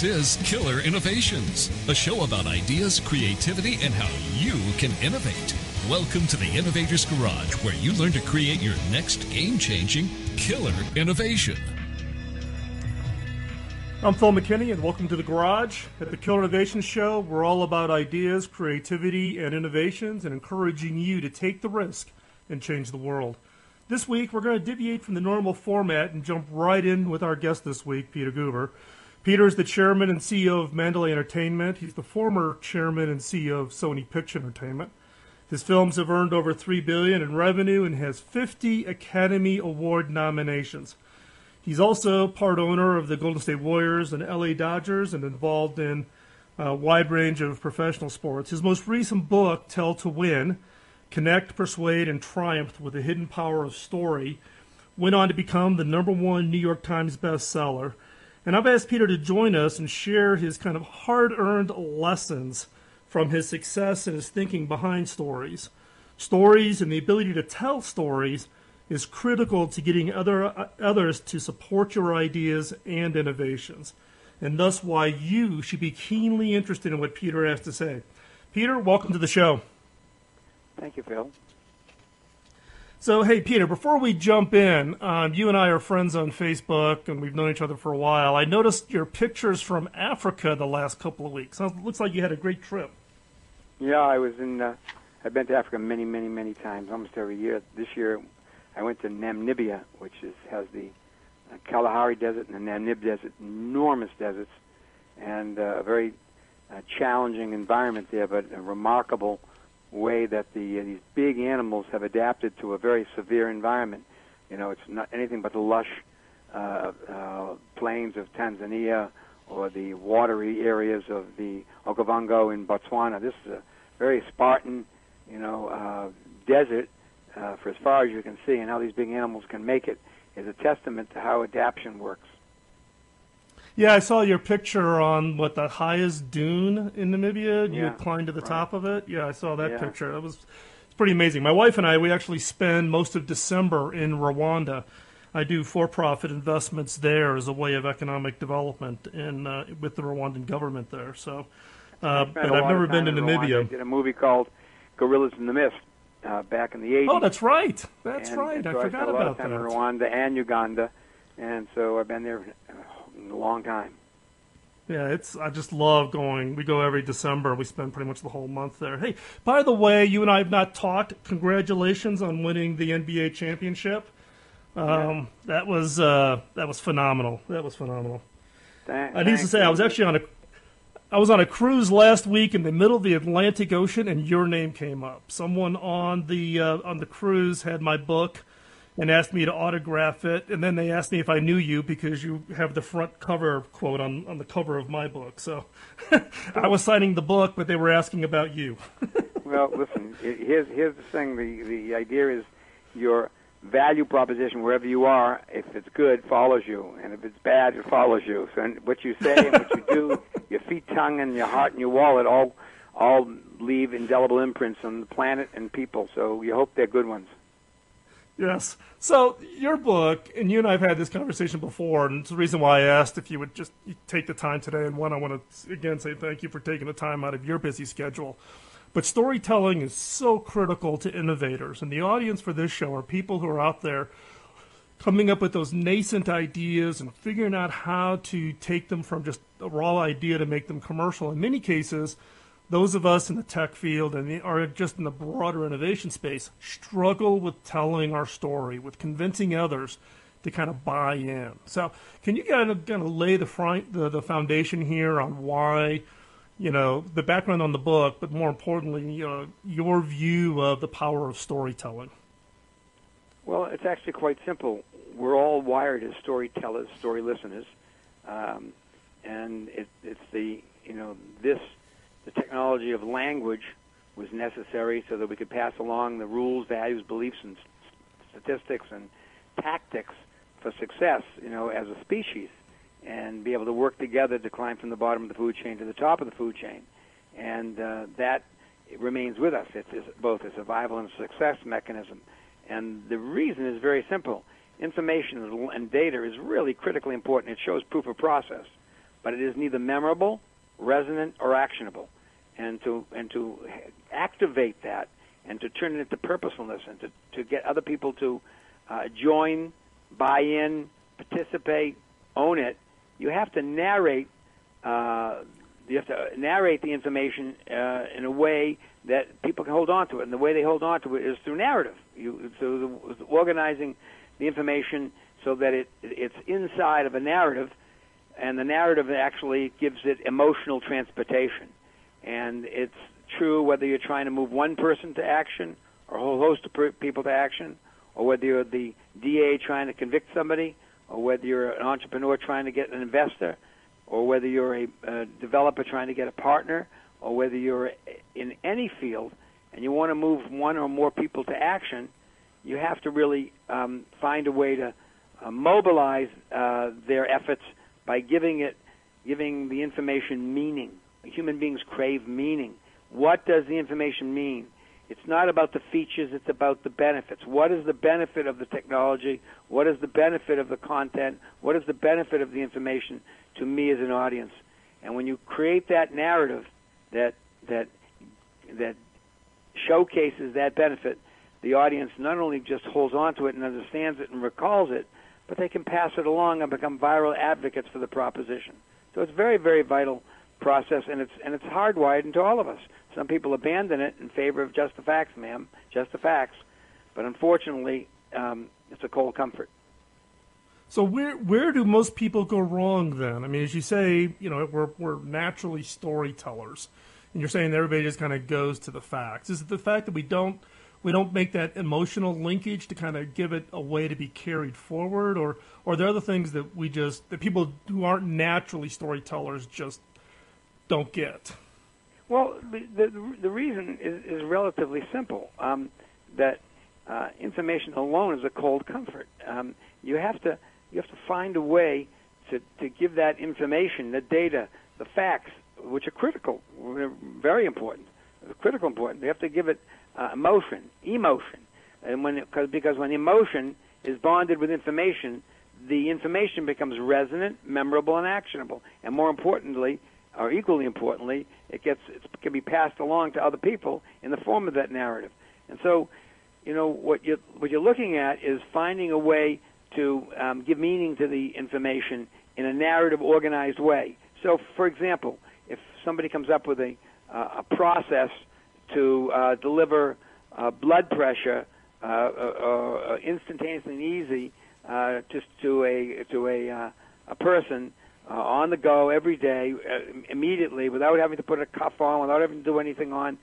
This is Killer Innovations, a show about ideas, creativity, and how you can innovate. Welcome to the Innovator's Garage, where you learn to create your next game changing killer innovation. I'm Phil McKinney, and welcome to the Garage. At the Killer Innovation Show, we're all about ideas, creativity, and innovations, and encouraging you to take the risk and change the world. This week, we're going to deviate from the normal format and jump right in with our guest this week, Peter Guber. Peter is the chairman and CEO of Mandalay Entertainment. He's the former chairman and CEO of Sony Picture Entertainment. His films have earned over three billion in revenue and has 50 Academy Award nominations. He's also part owner of the Golden State Warriors and LA Dodgers and involved in a wide range of professional sports. His most recent book, Tell to Win Connect, Persuade, and Triumph with the Hidden Power of Story, went on to become the number one New York Times bestseller. And I've asked Peter to join us and share his kind of hard earned lessons from his success and his thinking behind stories. Stories and the ability to tell stories is critical to getting other uh, others to support your ideas and innovations, and thus why you should be keenly interested in what Peter has to say. Peter, welcome to the show. Thank you, Phil. So, hey, Peter, before we jump in, um, you and I are friends on Facebook, and we've known each other for a while. I noticed your pictures from Africa the last couple of weeks. It looks like you had a great trip. Yeah, I was in. Uh, I've been to Africa many, many, many times, almost every year. This year, I went to Namibia, which is has the uh, Kalahari Desert and the Namib Desert, enormous deserts, and uh, a very uh, challenging environment there, but a remarkable way that the uh, these big animals have adapted to a very severe environment. You know, it's not anything but the lush uh, uh, plains of Tanzania or the watery areas of the Okavango in Botswana. This is a very Spartan, you know, uh, desert uh, for as far as you can see, and how these big animals can make it is a testament to how adaptation works. Yeah, I saw your picture on what the highest dune in Namibia. You Yeah, had climbed to the right. top of it. Yeah, I saw that Yeah. picture. That was it's pretty amazing. My wife and I we actually spend most of December in Rwanda. I do for-profit investments there as a way of economic development in uh, with the Rwandan government there. So, uh, but I've never been to Rwanda. I Namibia. did a movie called Gorillas in the Mist uh, back in the 80s. Oh, that's right. That's and, right. and so I forgot spent a lot about of time that. in Rwanda and Uganda, and so I've been there uh, a long time. Yeah, it's I just love going. We go every December. We spend pretty much the whole month there. Hey, by the way, you and I have not talked. Congratulations on winning the NBA championship. Um, That was uh, that was phenomenal. That was phenomenal. Thank, I need to say, I was actually on a I was on a cruise last week in the middle of the Atlantic Ocean, and your name came up. Someone on the uh, on the cruise had my book and asked me to autograph it, and then they asked me if I knew you because you have the front cover quote on on the cover of my book. So I was signing the book, but they were asking about you. Well, listen. Here's here's the thing. The the idea is your value proposition wherever you are. If it's good, follows you, and if it's bad, it follows you. So what you say and what you do, your feet, tongue, and your heart and your wallet all all leave indelible imprints on the planet and people. So you hope they're good ones. Yes. So your book, and you and I have had this conversation before, and it's the reason why I asked if you would just take the time today. And one, I want to again say thank you for taking the time out of your busy schedule. But storytelling is so critical to innovators, and the audience for this show are people who are out there coming up with those nascent ideas and figuring out how to take them from just a raw idea to make them commercial. In many cases, those of us in the tech field and are just in the broader innovation space struggle with telling our story, with convincing others to kind of buy in. So, can you kind of kind of lay the front, the, the foundation here on why, you know, the background on the book, but more importantly, you know, your view of the power of storytelling? Well, it's actually quite simple. We're all wired as storytellers, story listeners, um, and it, it's the you know this the technology of language was necessary so that we could pass along the rules, values, beliefs, and statistics and tactics for success. You know, as a species, and be able to work together to climb from the bottom of the food chain to the top of the food chain, and uh, that remains with us. It's, it's both a survival and success mechanism. And the reason is very simple. Information and data is really critically important. It shows proof of process. but it is neither memorable, resonant, or actionable. And to and to activate that and to turn it into purposefulness and to, to get other people to uh, join, buy in, participate, own it, you have to narrate. Uh, you have to narrate the information uh, in a way that people can hold on to it, and the way they hold on to it is through narrative. You through the, organizing the information so that it it's inside of a narrative, and the narrative actually gives it emotional transportation. And it's true whether you're trying to move one person to action or a whole host of people to action, or whether you're the DA trying to convict somebody, or whether you're an entrepreneur trying to get an investor, or whether you're a, a developer trying to get a partner, or whether you're in any field and you want to move one or more people to action, you have to really um, find a way to uh, mobilize uh, their efforts by giving it, giving the information meaning. Human beings crave meaning. What does the information mean? It's not about the features, it's about the benefits. What is the benefit of the technology? What is the benefit of the content? What is the benefit of the information to me as an audience? And when you create that narrative that that that showcases that benefit, the audience not only just holds on to it and understands it and recalls it, but they can pass it along and become viral advocates for the proposition. So it's very, very vital process, and it's and it's hardwired into all of us. Some people abandon it in favor of just the facts, ma'am, just the facts. But unfortunately, um, it's a cold comfort. So where where do most people go wrong then? I mean, as you say, you know, we're we're naturally storytellers, and you're saying everybody just kind of goes to the facts. Is it the fact that we don't we don't make that emotional linkage to kind of give it a way to be carried forward, or or are there other things that we just that people who aren't naturally storytellers just don't get? Well, the the, the reason is, is relatively simple. Um, that uh, information alone is a cold comfort. Um, you have to you have to find a way to to give that information, the data, the facts, which are critical, very important, critical important. You have to give it uh, emotion, emotion, and when it, cause, because when emotion is bonded with information, the information becomes resonant, memorable, and actionable. And more importantly, or equally importantly, it gets it can be passed along to other people in the form of that narrative. And so, you know, what you what you're looking at is finding a way to um, give meaning to the information in a narrative, organized way. So, for example, if somebody comes up with a uh, a process to uh, deliver uh, blood pressure uh, uh, instantaneously and easy uh, just to a to a uh, a person uh, on the go every day uh, immediately without having to put a cuff on, without having to do anything on.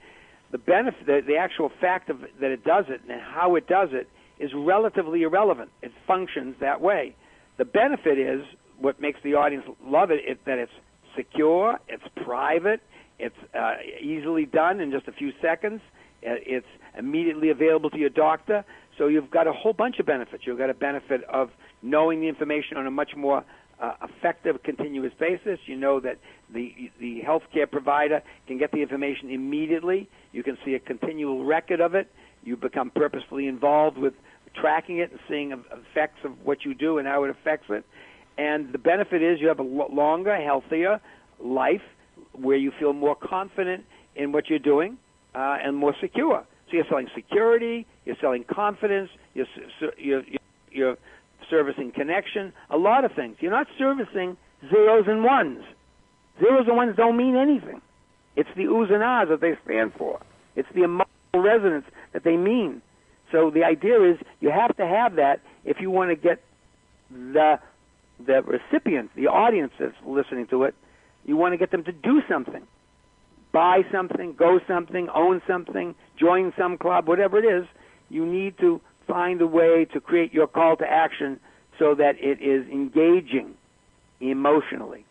The benefit, the, the actual fact of that it does it and how it does it is relatively irrelevant. It functions that way. The benefit is what makes the audience love it, it that it's secure, it's private, it's uh, easily done in just a few seconds. Uh, it's immediately available to your doctor. So you've got a whole bunch of benefits. You've got a benefit of knowing the information on a much more uh, effective, continuous basis. You know that the the healthcare provider can get the information immediately. You can see a continual record of it. You become purposefully involved with tracking it and seeing effects of what you do and how it affects it. And the benefit is you have a longer, healthier life where you feel more confident in what you're doing uh, and more secure. So you're selling security, you're selling confidence, you're, you're, you're servicing connection, a lot of things. You're not servicing zeros and ones. Zeros and ones don't mean anything. It's the oohs and ahs that they stand for. It's the emotional resonance that they mean. So the idea is you have to have that if you want to get the the recipient, the audience that's listening to it, you want to get them to do something. Buy something, go something, own something, join some club, whatever it is. You need to find a way to create your call to action so that it is engaging emotionally.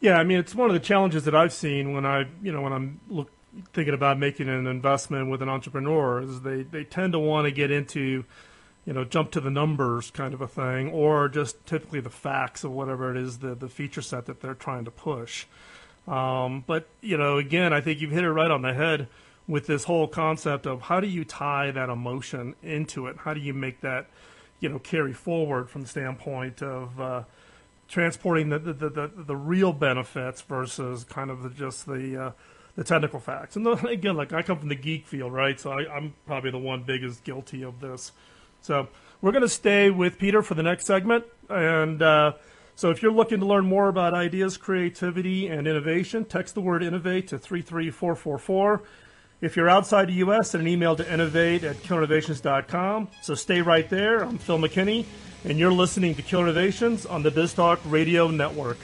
Yeah, I mean it's one of the challenges that I've seen when I, you know, when I'm look, thinking about making an investment with an entrepreneur is they they tend to want to get into you know jump to the numbers kind of a thing or just typically the facts of whatever it is the the feature set that they're trying to push um, but you know again i think you've hit it right on the head with this whole concept of how do you tie that emotion into it how do you make that you know carry forward from the standpoint of uh, transporting the the, the, the real benefits versus kind of the, just the uh, the technical facts. And the, again, like I come from the geek field, right? So I, I'm probably the one biggest guilty of this. So we're going to stay with Peter for the next segment, and uh, so if you're looking to learn more about ideas, creativity, and innovation, text the word innovate to 33444. If you're outside the U.S., send an email to innovate at killerinnovations.com. So stay right there. I'm Phil McKinney, and you're listening to Killer Innovations on the BizTalk Radio Network.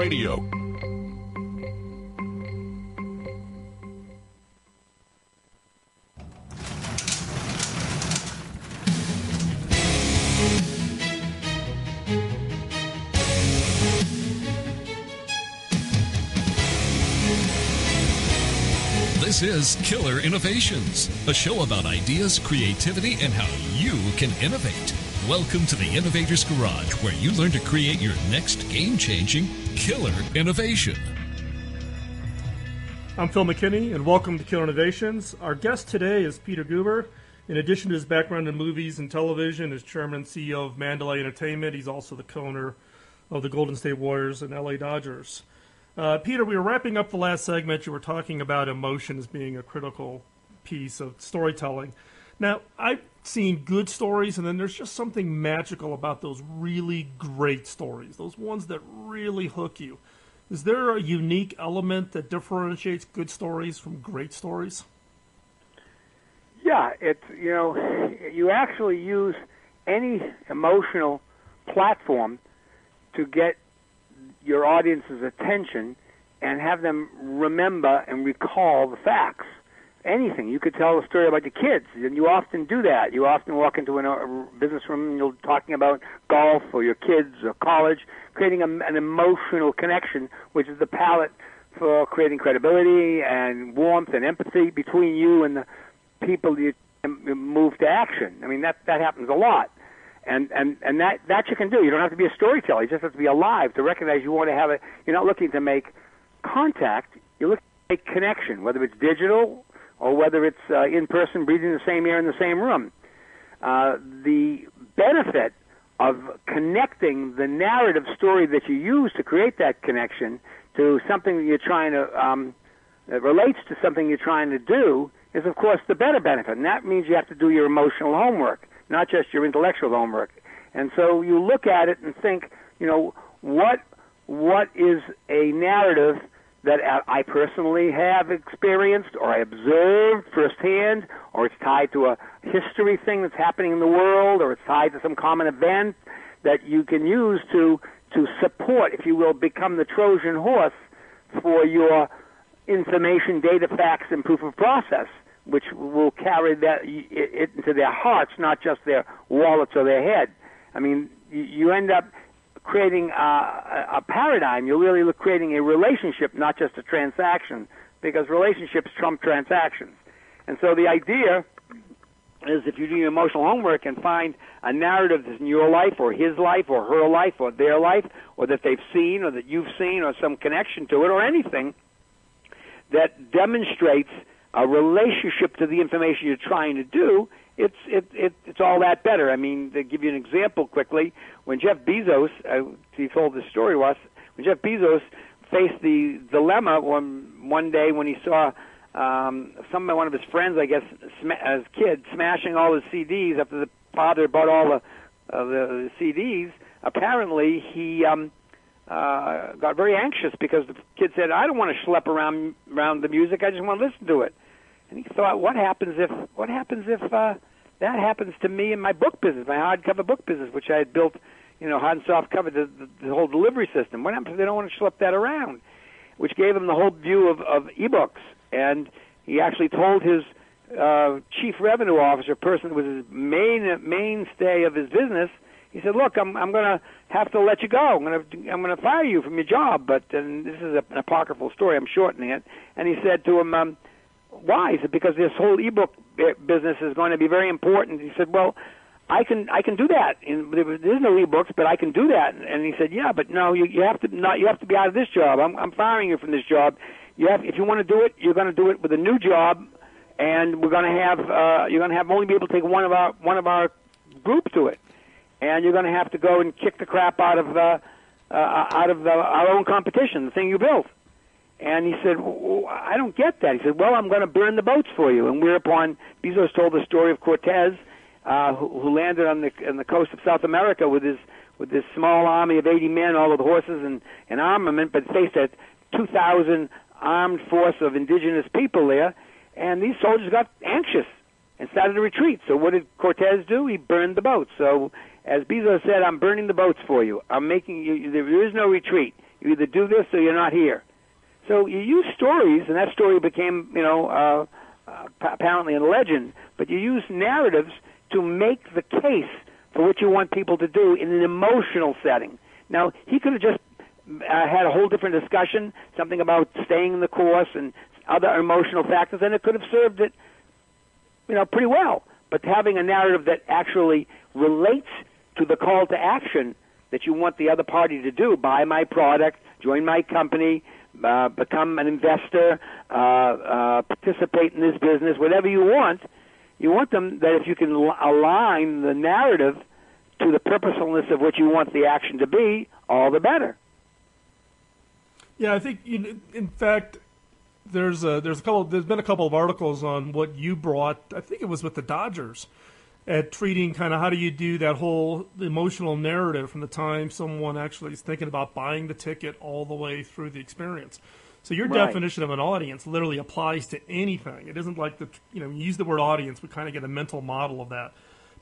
Radio. This is Killer Innovations, a show about ideas, creativity, and how you can innovate. Welcome to the Innovator's Garage, where you learn to create your next game changing killer innovation. I'm Phil McKinney, and welcome to Killer Innovations. Our guest today is Peter Guber. In addition to his background in movies and television, as chairman and CEO of Mandalay Entertainment, he's also the co-owner of the Golden State Warriors and LA Dodgers. Uh, Peter, we were wrapping up the last segment. You were talking about emotion as being a critical piece of storytelling. Now, I've seen good stories, and then there's just something magical about those really great stories, those ones that really hook you. Is there a unique element that differentiates good stories from great stories? Yeah, it's you know, you actually use any emotional platform to get your audience's attention and have them remember and recall the facts anything. You could tell a story about your kids, and you often do that. You often walk into a business room and you're talking about golf or your kids or college, creating a, an emotional connection, which is the palette for creating credibility and warmth and empathy between you and the people you move to action. I mean, that that happens a lot. And, and and that that you can do. You don't have to be a storyteller. You just have to be alive to recognize you want to have a. You're not looking to make contact. You're looking to make connection, whether it's digital or whether it's uh, in person, breathing the same air in the same room. Uh, the benefit of connecting the narrative story that you use to create that connection to something that you're trying to um, that relates to something you're trying to do is, of course, the better benefit, and that means you have to do your emotional homework, not just your intellectual homework. And so you look at it and think, you know, what what is a narrative that I personally have experienced or I observed firsthand, or it's tied to a history thing that's happening in the world, or it's tied to some common event that you can use to to support, if you will, become the Trojan horse for your information, data, facts, and proof of process, which will carry that it into their hearts, not just their wallets or their head. I mean, you end up creating a, a paradigm. You're really creating a relationship, not just a transaction, because relationships trump transactions. And so the idea is if you do your emotional homework and find a narrative that's in your life or his life or her life or their life or that they've seen or that you've seen or some connection to it or anything that demonstrates a relationship to the information you're trying to do, it's it, it it's all that better. I mean, to give you an example quickly, when Jeff Bezos, uh, he told this story was when Jeff Bezos faced the dilemma one one day when he saw um, some one of his friends, I guess, sm- as kid, smashing all his CDs after the father bought all the uh, the, the CDs. Apparently, he um, uh, got very anxious because the kid said, "I don't want to schlep around around the music. I just want to listen to it." And he thought, "What happens if what happens if uh, that happens to me in my book business, my hardcover book business, which I had built, you know, hard and soft cover, the, the, the whole delivery system. What happens if they don't want to schlep that around? Which gave him the whole view of, of ebooks. And he actually told his uh, chief revenue officer, person that was his main mainstay of his business, he said, "Look, I'm I'm going to have to let you go. I'm going to I'm going to fire you from your job." But and this is a, an apocryphal story. I'm shortening it. And he said to him, um, why? He said, because this whole ebook business is going to be very important. He said, well, I can I can do that. And there's no ebooks, but I can do that. And he said, yeah, but no, you you have to not you have to be out of this job. I'm I'm firing you from this job. You have if you want to do it, you're going to do it with a new job, and we're going to have uh, you're going to have only be able to take one of our one of our group to it, and you're going to have to go and kick the crap out of uh, uh, out of the, our own competition, the thing you built. And he said, I don't get that. He said, well, I'm going to burn the boats for you. And whereupon Bezos told the story of Cortez uh, who, who landed on the on the coast of South America with his with small army of 80 men, all with horses and, and armament, but faced a 2,000 armed force of indigenous people there, and these soldiers got anxious and started to retreat. So what did Cortez do? He burned the boats. So as Bezos said, I'm burning the boats for you. I'm making you. There is no retreat. You either do this or you're not here. So you use stories, and that story became, you know, uh, uh, apparently a legend. But you use narratives to make the case for what you want people to do in an emotional setting. Now, he could have just uh, had a whole different discussion, something about staying the course and other emotional factors, and it could have served it, you know, pretty well. But having a narrative that actually relates to the call to action that you want the other party to do, buy my product, join my company, uh, become an investor, uh, uh, participate in this business, whatever you want, you want them that if you can align the narrative to the purposefulness of what you want the action to be, all the better. Yeah, I think in fact there's a there's a couple there's been a couple of articles on what you brought. I think it was with the Dodgers at treating kind of how do you do that whole emotional narrative from the time someone actually is thinking about buying the ticket all the way through the experience. So your right. definition of an audience literally applies to anything. It isn't like the you know you use the word audience, we kind of get a mental model of that.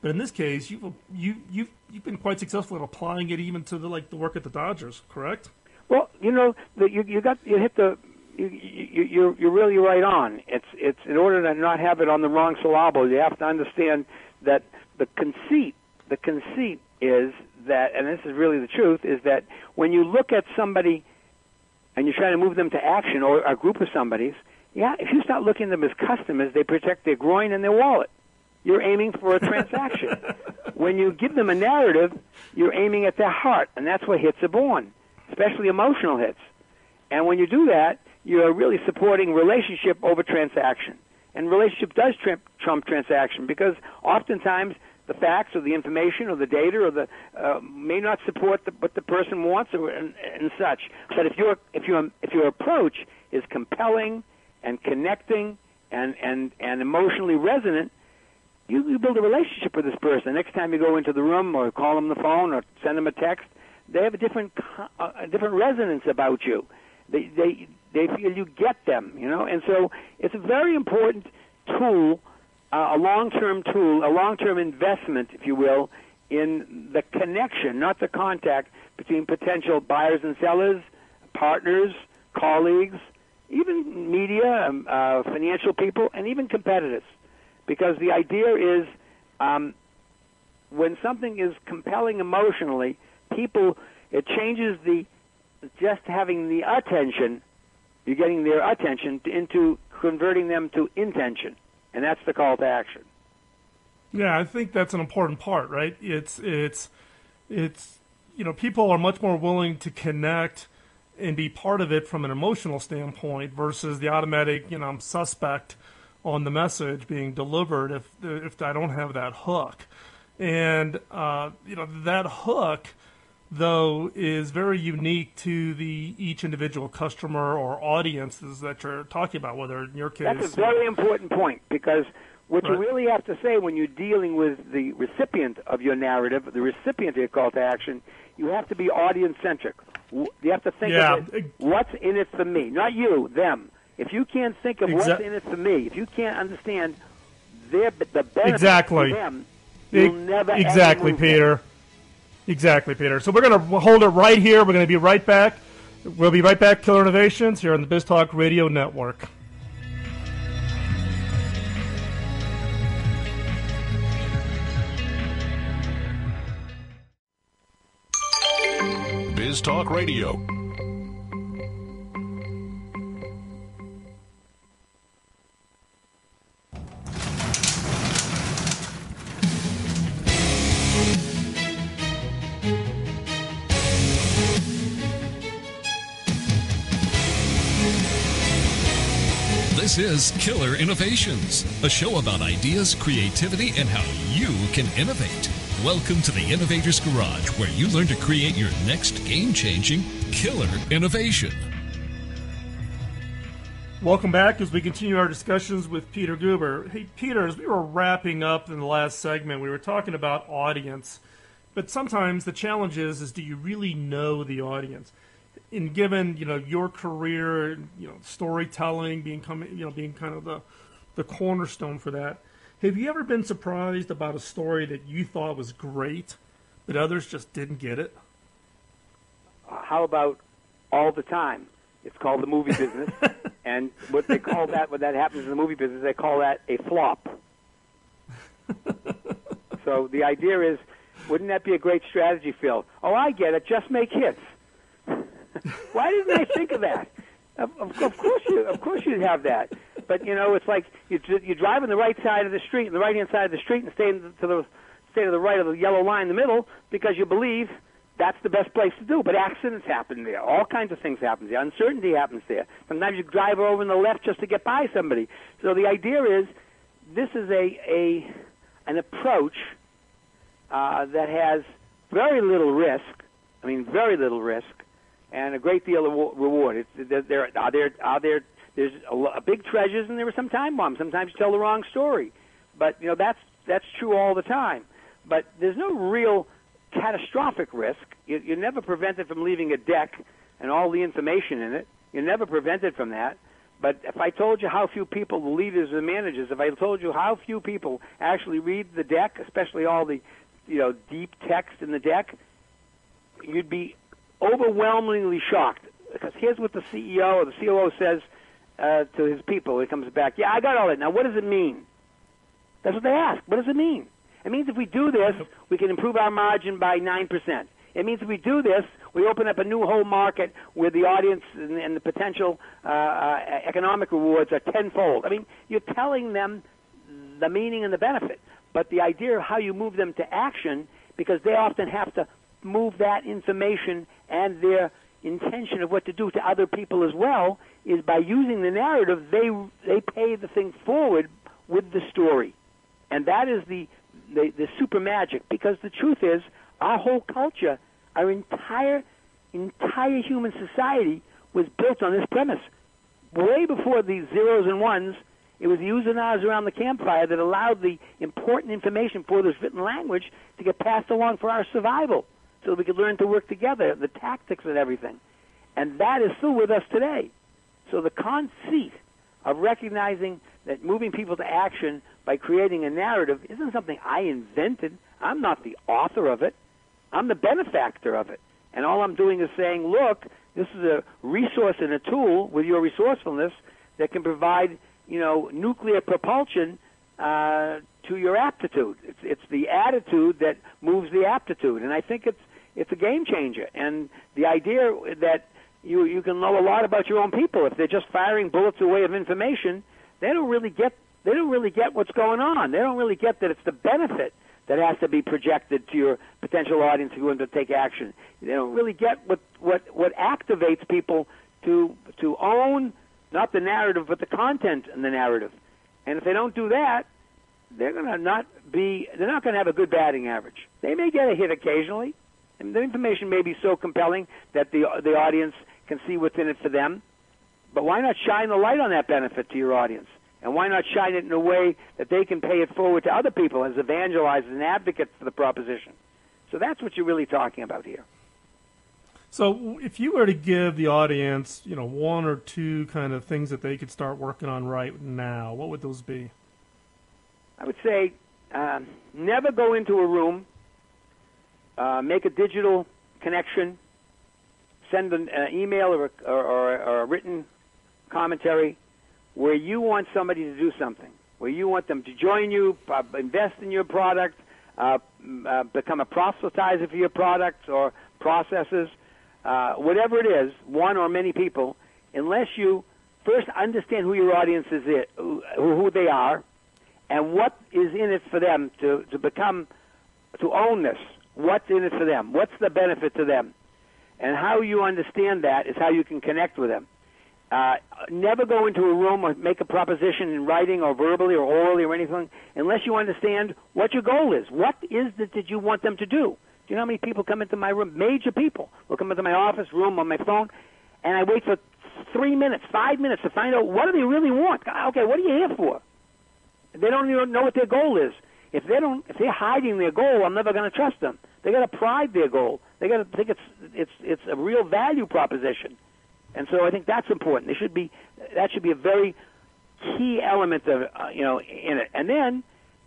But in this case, you've you you've you've been quite successful at applying it even to the like the work at the Dodgers, correct? Well, you know, the, you you got you hit the you, you you're you're really right on. It's it's in order to not have it on the wrong syllable, you have to understand that the conceit the conceit is that, and this is really the truth, is that when you look at somebody and you're trying to move them to action or a group of somebody's, yeah, if you start looking at them as customers, they protect their groin and their wallet. You're aiming for a transaction. when you give them a narrative, you're aiming at their heart, and that's where hits are born, especially emotional hits. And when you do that, you're really supporting relationship over transaction. And relationship does trump, trump transaction because oftentimes the facts or the information or the data or the uh, may not support the, what the person wants or, and, and such. But if your if your if your approach is compelling and connecting and and and emotionally resonant, you, you build a relationship with this person. Next time you go into the room or call them the phone or send them a text, they have a different a different resonance about you. They they they feel you get them, you know, and so it's a very important tool uh, a long-term tool, a long-term investment, if you will, in the connection, not the contact between potential buyers and sellers, partners, colleagues, even media, um, uh, financial people, and even competitors. Because the idea is um, when something is compelling emotionally, people, it changes the just having the attention, you're getting their attention into converting them to intention and that's the call to action. Yeah, I think that's an important part, right? It's it's it's you know people are much more willing to connect and be part of it from an emotional standpoint versus the automatic you know I'm suspect on the message being delivered if if I don't have that hook, and uh, you know that hook though is very unique to the each individual customer or audiences that you're talking about whether in your case that's a very important point because what right. you really have to say when you're dealing with the recipient of your narrative the recipient of your call to action you have to be audience centric you have to think yeah. of it, what's in it for me not you them if you can't think of Exa- what's in it for me if you can't understand their the benefit exactly. them you'll never exactly peter them. Exactly, Peter. So we're going to hold it right here. We're going to be right back. We'll be right back, Killer Innovations, here on the BizTalk Radio Network. BizTalk Radio. Is Killer Innovations, a show about ideas, creativity, and how you can innovate. Welcome to the Innovators Garage, where you learn to create your next game changing killer innovation. Welcome back as we continue our discussions with Peter Guber. Hey, Peter, as we were wrapping up in the last segment, we were talking about audience. But sometimes the challenge is, is do you really know the audience? And given you know your career, you know storytelling being coming, you know being kind of the the cornerstone for that. Have you ever been surprised about a story that you thought was great, but others just didn't get it? How about all the time? It's called the movie business, and what they call that when that happens in the movie business, they call that a flop. so the idea is, wouldn't that be a great strategy, Phil? Oh, I get it. Just make hits. Why didn't I think of that? Of, of, course you, of course you'd have that. But you know, it's like you you drive on the right side of the street, the right hand side of the street, and stay to the stay to the right of the yellow line in the middle because you believe that's the best place to do. But accidents happen there. All kinds of things happen there. Uncertainty happens there. Sometimes you drive over on the left just to get by somebody. So the idea is, this is a a an approach uh, that has very little risk. I mean, very little risk, and a great deal of reward. It's, there, are there are there there's a, a big treasures and there were some time bombs. Sometimes you tell the wrong story, but you know that's that's true all the time. But there's no real catastrophic risk. You, you're never prevented from leaving a deck and all the information in it. You're never prevented from that. But if I told you how few people, the leaders and managers, if I told you how few people actually read the deck, especially all the, you know, deep text in the deck, you'd be overwhelmingly shocked. Because here's what the CEO or the COO says uh, to his people. He comes back, yeah, I got all that. Now, what does it mean? That's what they ask. What does it mean? It means if we do this, we can improve our margin by 9%. It means if we do this, we open up a new whole market where the audience and, and the potential uh, uh, economic rewards are tenfold. I mean, you're telling them the meaning and the benefit, but the idea of how you move them to action, because they often have to move that information and their intention of what to do to other people as well, is by using the narrative, they they pay the thing forward with the story, and that is the the, the super magic. Because the truth is, our whole culture, our entire entire human society was built on this premise. Way before the zeros and ones, it was the U's and ahs around the campfire that allowed the important information for this written language to get passed along for our survival, so we could learn to work together, the tactics and everything. And that is still with us today. So the conceit of recognizing that moving people to action by creating a narrative isn't something I invented. I'm not the author of it. I'm the benefactor of it. And all I'm doing is saying, look, this is a resource and a tool with your resourcefulness that can provide, you know, nuclear propulsion uh, to your aptitude. It's, it's the attitude that moves the aptitude, and I think it's it's a game changer. And the idea that you you can know a lot about your own people if they're just firing bullets away of information. They don't really get they don't really get what's going on. They don't really get that it's the benefit that has to be projected to your potential audience who want to take action. They don't really get what what what activates people to to own not the narrative but the content in the narrative. And if they don't do that, they're going to not be they're not going to have a good batting average. They may get a hit occasionally, and the information may be so compelling that the the audience can see what's in it for them. But why not shine the light on that benefit to your audience? And why not shine it in a way that they can pay it forward to other people as evangelizers and advocates for the proposition? So that's what you're really talking about here. So, if you were to give the audience, you know, one or two kind of things that they could start working on right now, what would those be? I would say uh, never go into a room, uh, make a digital connection send an uh, email or, or, or, or a written commentary where you want somebody to do something, where you want them to join you, uh, invest in your product, uh, uh, become a proselytizer for your products or processes, uh, whatever it is, one or many people, unless you first understand who your audience is, it, who, who they are, and what is in it for them to, to become, to own this. What's in it for them? What's the benefit to them? And how you understand that is how you can connect with them. Uh, never go into a room or make a proposition in writing or verbally or orally or anything unless you understand what your goal is. What is it that you want them to do? Do you know how many people come into my room? Major people will come into my office room on my phone, and I wait for three minutes, five minutes to find out what do they really want. Okay, what are you here for? They don't even know what their goal is. If they don't, if they're hiding their goal, I'm never going to trust them. They got to pride their goal. They got to think it's it's it's a real value proposition. And so I think that's important. They should be that should be a very key element of uh, you know in it. And then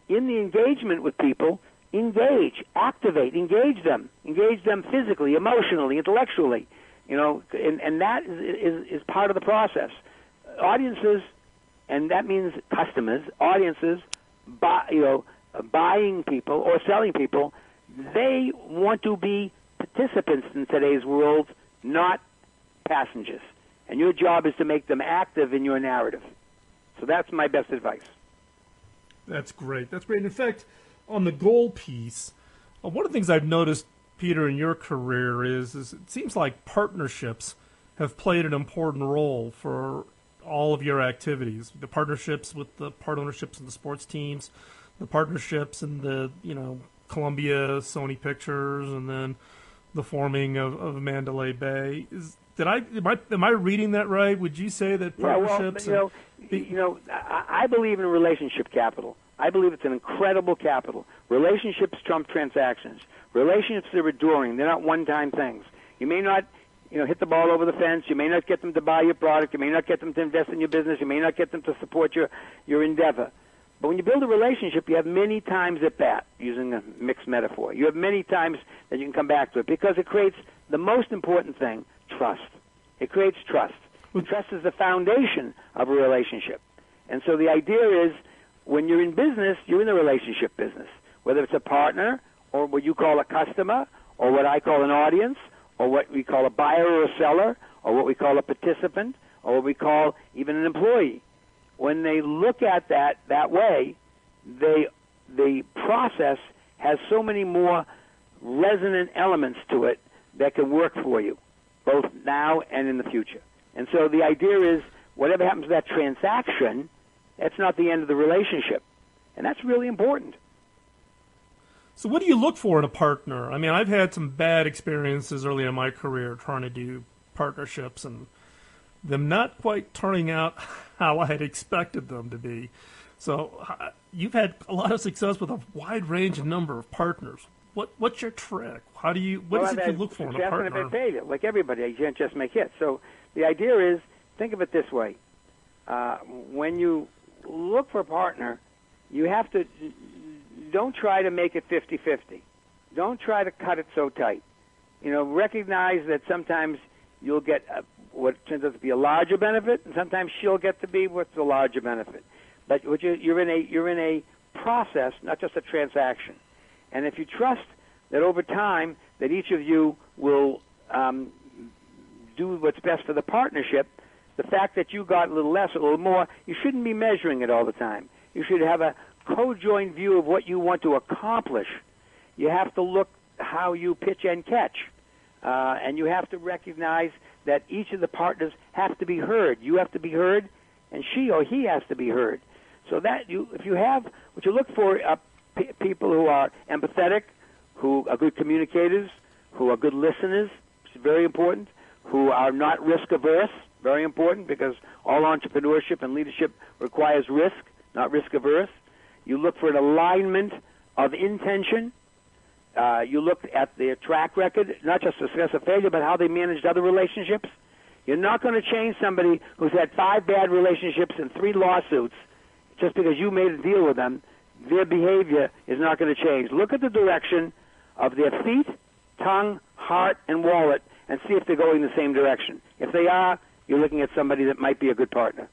in the engagement with people, engage, activate, engage them, engage them physically, emotionally, intellectually. You know, and, and that is, is is part of the process. Audiences, and that means customers, audiences, buy, you know, buying people or selling people, they want to be participants in today's world, not passengers. And your job is to make them active in your narrative. So that's my best advice. That's great. That's great. In fact, on the goal piece, uh, one of the things I've noticed, Peter, in your career is, is it seems like partnerships have played an important role for all of your activities. The partnerships with the part ownerships and the sports teams, the partnerships and the you know Columbia, Sony Pictures, and then the forming of, of Mandalay Bay. Is did I am, I am I reading that right? Would you say that partnerships? Yeah, well, you know, you know, I, I believe in relationship capital. I believe it's an incredible capital. Relationships trump transactions. Relationships are enduring. They're not one-time things. You may not, you know, hit the ball over the fence. You may not get them to buy your product. You may not get them to invest in your business. You may not get them to support your your endeavor. But when you build a relationship, you have many times at bat, using a mixed metaphor. You have many times that you can come back to it because it creates the most important thing, trust. It creates trust. trust is the foundation of a relationship. And so the idea is when you're in business, you're in the relationship business, whether it's a partner or what you call a customer or what I call an audience or what we call a buyer or a seller or what we call a participant or what we call even an employee. When they look at that that way, they the process has so many more resonant elements to it that can work for you both now and in the future. And so the idea is whatever happens to that transaction, that's not the end of the relationship. And that's really important. So, what do you look for in a partner? I mean, I've had some bad experiences early in my career trying to do partnerships and them not quite turning out how I had expected them to be. So, you've had a lot of success with a wide range and number of partners. What what's your trick? How do you what well, is it you look for in a partner? Failure. Like everybody, you can't just make hits. So the idea is think of it this way: uh, when you look for a partner, you have to don't try to make it 50-50. Don't try to cut it so tight. You know, recognize that sometimes you'll get a, what turns out to be a larger benefit, and sometimes she'll get to be what's a larger benefit. But you're in a you're in a process, not just a transaction. And if you trust that over time that each of you will um, do what's best for the partnership, the fact that you got a little less, or a little more, you shouldn't be measuring it all the time. You should have a co-joined view of what you want to accomplish. You have to look how you pitch and catch, uh, and you have to recognize that each of the partners have to be heard. You have to be heard, and she or he has to be heard. So that you, if you have what you look for, uh, p- people who are empathetic, who are good communicators, who are good listeners, which is very important, who are not risk averse, very important because all entrepreneurship and leadership requires risk, not risk averse. You look for an alignment of intention. Uh, you look at their track record, not just success or failure, but how they managed other relationships. You're not going to change somebody who's had five bad relationships and three lawsuits just because you made a deal with them their behavior is not going to change. Look at the direction of their feet, tongue, heart, and wallet and see if they're going the same direction. If they are, you're looking at somebody that might be a good partner.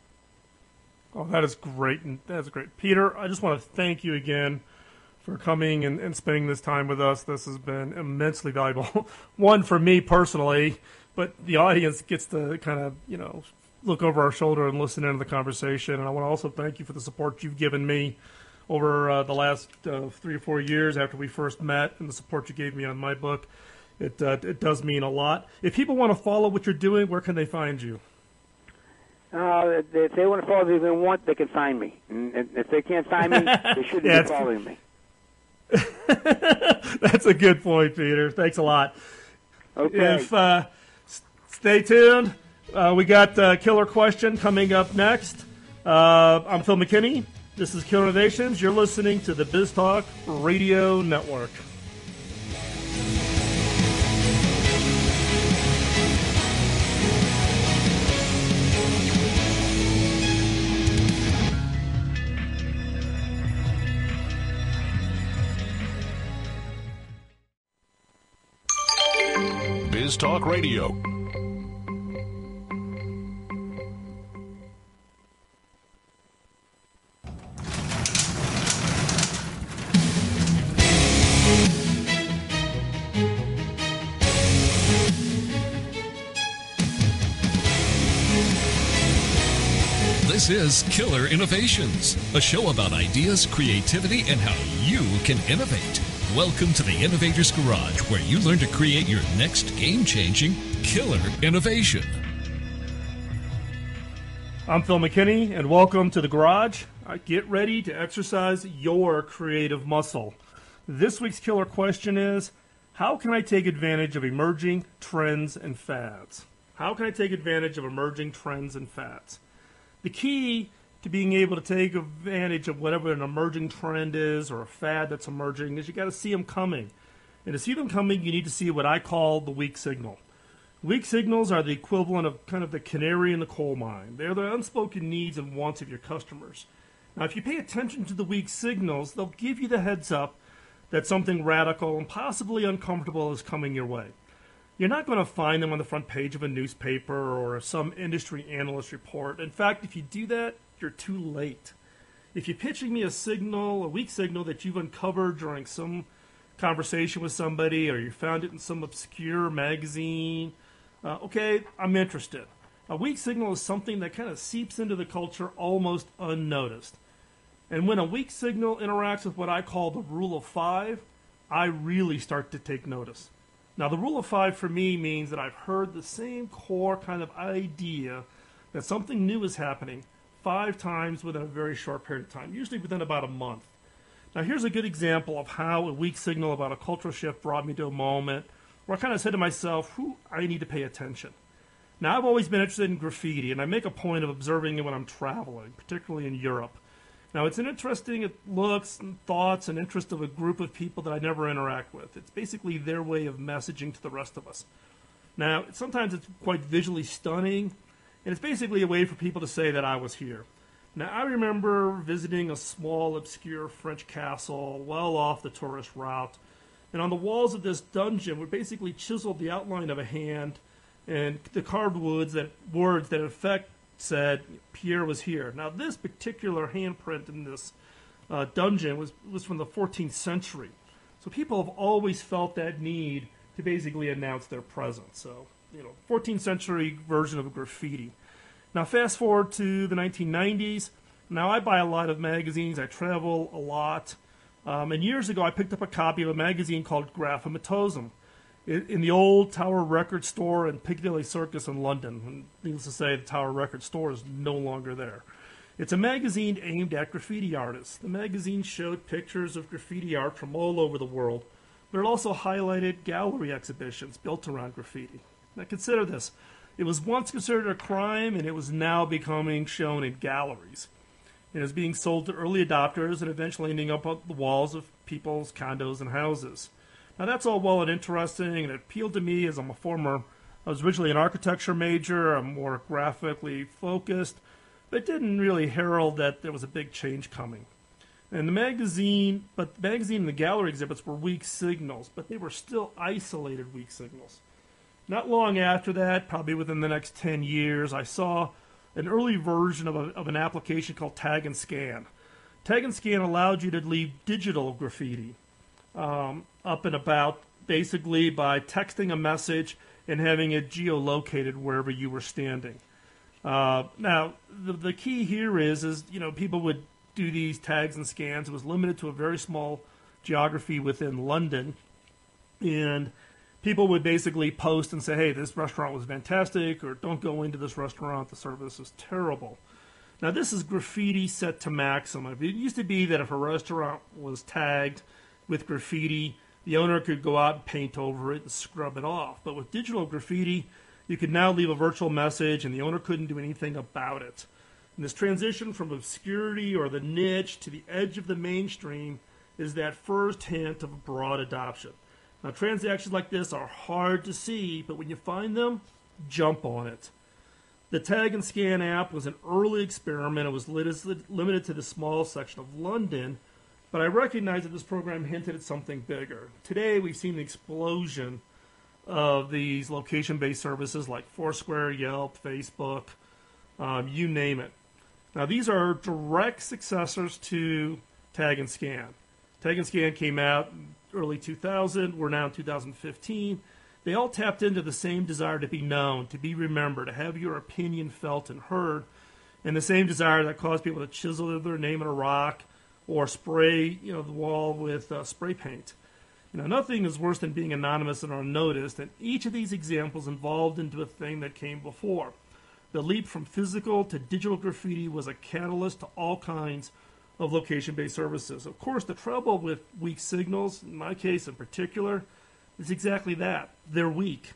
Oh, that is great. That's great. Peter, I just want to thank you again for coming and, and spending this time with us. This has been immensely valuable. One, for me personally, but the audience gets to kind of, you know, look over our shoulder and listen into the conversation. And I want to also thank you for the support you've given me over uh, the last uh, three or four years after we first met and the support you gave me on my book. It, uh, it does mean a lot. If people want to follow what you're doing, where can they find you? Uh, if they want to follow me, they want, they can find me. And if they can't find me, they shouldn't yeah, be following me. That's a good point, Peter. Thanks a lot. Okay. If uh, stay tuned, uh, we got a killer question coming up next. Uh, I'm Phil McKinney. This is Killer Innovations. You're listening to the Biz Talk Radio Network. Talk Radio. This is Killer Innovations, a show about ideas, creativity, and how you can innovate. Welcome to the Innovators Garage, where you learn to create your next game changing killer innovation. I'm Phil McKinney, and welcome to the Garage. Get ready to exercise your creative muscle. This week's killer question is How can I take advantage of emerging trends and fads? How can I take advantage of emerging trends and fads? The key to being able to take advantage of whatever an emerging trend is or a fad that's emerging is you got to see them coming. And to see them coming, you need to see what I call the weak signal. Weak signals are the equivalent of kind of the canary in the coal mine. They're the unspoken needs and wants of your customers. Now, if you pay attention to the weak signals, they'll give you the heads up that something radical and possibly uncomfortable is coming your way. You're not going to find them on the front page of a newspaper or some industry analyst report. In fact, if you do that, you're too late. If you're pitching me a signal, a weak signal that you've uncovered during some conversation with somebody or you found it in some obscure magazine, uh, okay, I'm interested. A weak signal is something that kind of seeps into the culture almost unnoticed. And when a weak signal interacts with what I call the rule of five, I really start to take notice. Now, the rule of five for me means that I've heard the same core kind of idea that something new is happening five times within a very short period of time, usually within about a month. Now, here's a good example of how a weak signal about a cultural shift brought me to a moment where I kind of said to myself, "Who I need to pay attention." Now, I've always been interested in graffiti, and I make a point of observing it when I'm traveling, particularly in Europe. Now, it's an interesting looks and thoughts and interest of a group of people that I never interact with. It's basically their way of messaging to the rest of us. Now, sometimes it's quite visually stunning, and it's basically a way for people to say that I was here. Now, I remember visiting a small, obscure French castle well off the tourist route. And on the walls of this dungeon were basically chiseled the outline of a hand and the carved words that, words that in effect said Pierre was here. Now, this particular handprint in this uh, dungeon was, was from the 14th century. So people have always felt that need to basically announce their presence. So you know 14th century version of graffiti. Now fast forward to the 1990s. Now I buy a lot of magazines. I travel a lot. Um, and years ago, I picked up a copy of a magazine called Graphomatosum in the old Tower Record Store in Piccadilly Circus in London. And needless to say, the Tower Record Store is no longer there. It's a magazine aimed at graffiti artists. The magazine showed pictures of graffiti art from all over the world, but it also highlighted gallery exhibitions built around graffiti. Now consider this. It was once considered a crime and it was now becoming shown in galleries. It is being sold to early adopters and eventually ending up on the walls of people's condos and houses. Now that's all well and interesting and it appealed to me as I'm a former I was originally an architecture major, I'm more graphically focused, but it didn't really herald that there was a big change coming. And the magazine, but the magazine and the gallery exhibits were weak signals, but they were still isolated weak signals. Not long after that, probably within the next 10 years, I saw an early version of, a, of an application called Tag and Scan. Tag and Scan allowed you to leave digital graffiti um, up and about basically by texting a message and having it geolocated wherever you were standing. Uh, now, the, the key here is, is you know, people would do these tags and scans. It was limited to a very small geography within London, and people would basically post and say, hey, this restaurant was fantastic, or don't go into this restaurant, the service is terrible. Now, this is graffiti set to maximum. It used to be that if a restaurant was tagged with graffiti, the owner could go out and paint over it and scrub it off. But with digital graffiti, you could now leave a virtual message and the owner couldn't do anything about it. And this transition from obscurity or the niche to the edge of the mainstream is that first hint of broad adoption. Now, transactions like this are hard to see, but when you find them, jump on it. The Tag and Scan app was an early experiment. It was limited to the small section of London, but I recognize that this program hinted at something bigger. Today, we've seen the explosion of these location based services like Foursquare, Yelp, Facebook, um, you name it. Now, these are direct successors to Tag and Scan. Tag and Scan came out early 2000. We're now in 2015. They all tapped into the same desire to be known, to be remembered, to have your opinion felt and heard, and the same desire that caused people to chisel their name in a rock or spray, you know, the wall with uh, spray paint. You know, nothing is worse than being anonymous and unnoticed, and each of these examples involved into a thing that came before. The leap from physical to digital graffiti was a catalyst to all kinds of location based services. Of course, the trouble with weak signals, in my case in particular, is exactly that. They're weak.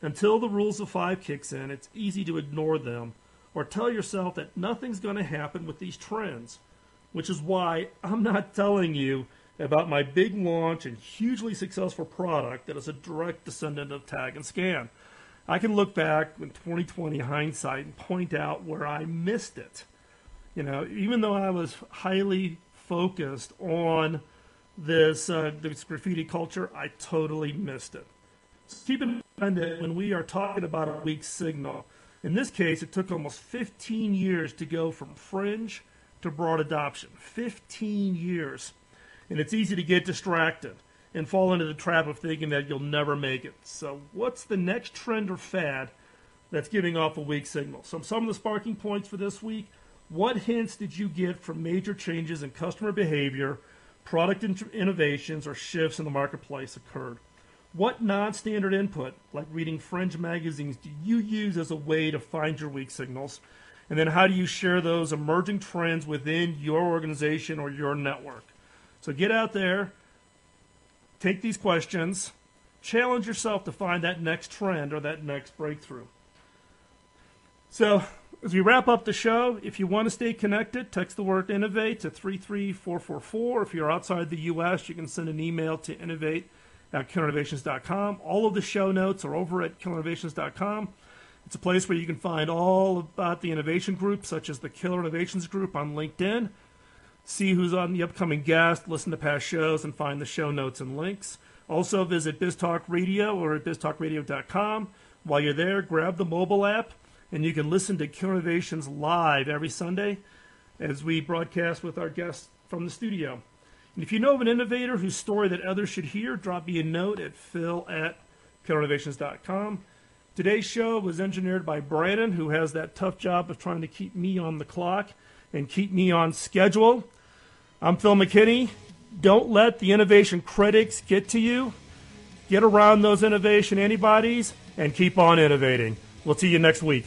Until the rules of five kicks in, it's easy to ignore them or tell yourself that nothing's going to happen with these trends, which is why I'm not telling you about my big launch and hugely successful product that is a direct descendant of Tag and Scan. I can look back in 2020 hindsight and point out where I missed it. You know, even though I was highly focused on this uh, this graffiti culture, I totally missed it. So keep in mind that when we are talking about a weak signal, in this case, it took almost 15 years to go from fringe to broad adoption. 15 years. And it's easy to get distracted and fall into the trap of thinking that you'll never make it. So, what's the next trend or fad that's giving off a weak signal? So, some of the sparking points for this week what hints did you get from major changes in customer behavior, product innovations, or shifts in the marketplace occurred? What non standard input, like reading fringe magazines, do you use as a way to find your weak signals? And then how do you share those emerging trends within your organization or your network? So get out there, take these questions, challenge yourself to find that next trend or that next breakthrough. So as we wrap up the show, if you want to stay connected, text the word innovate to 33444. If you're outside the U.S., you can send an email to innovate at killerinnovations.com. All of the show notes are over at killerinnovations.com. It's a place where you can find all about the innovation group, such as the Killer Innovations Group on LinkedIn, see who's on the upcoming guest, listen to past shows, and find the show notes and links. Also, visit BizTalk Radio or at biztalkradio.com. While you're there, grab the mobile app and you can listen to Innovations live every Sunday as we broadcast with our guests from the studio. And if you know of an innovator whose story that others should hear, drop me a note at phil at killerinnovations.com. Today's show was engineered by Brandon, who has that tough job of trying to keep me on the clock and keep me on schedule. I'm Phil McKinney. Don't let the innovation critics get to you. Get around those innovation antibodies and keep on innovating. We'll see you next week.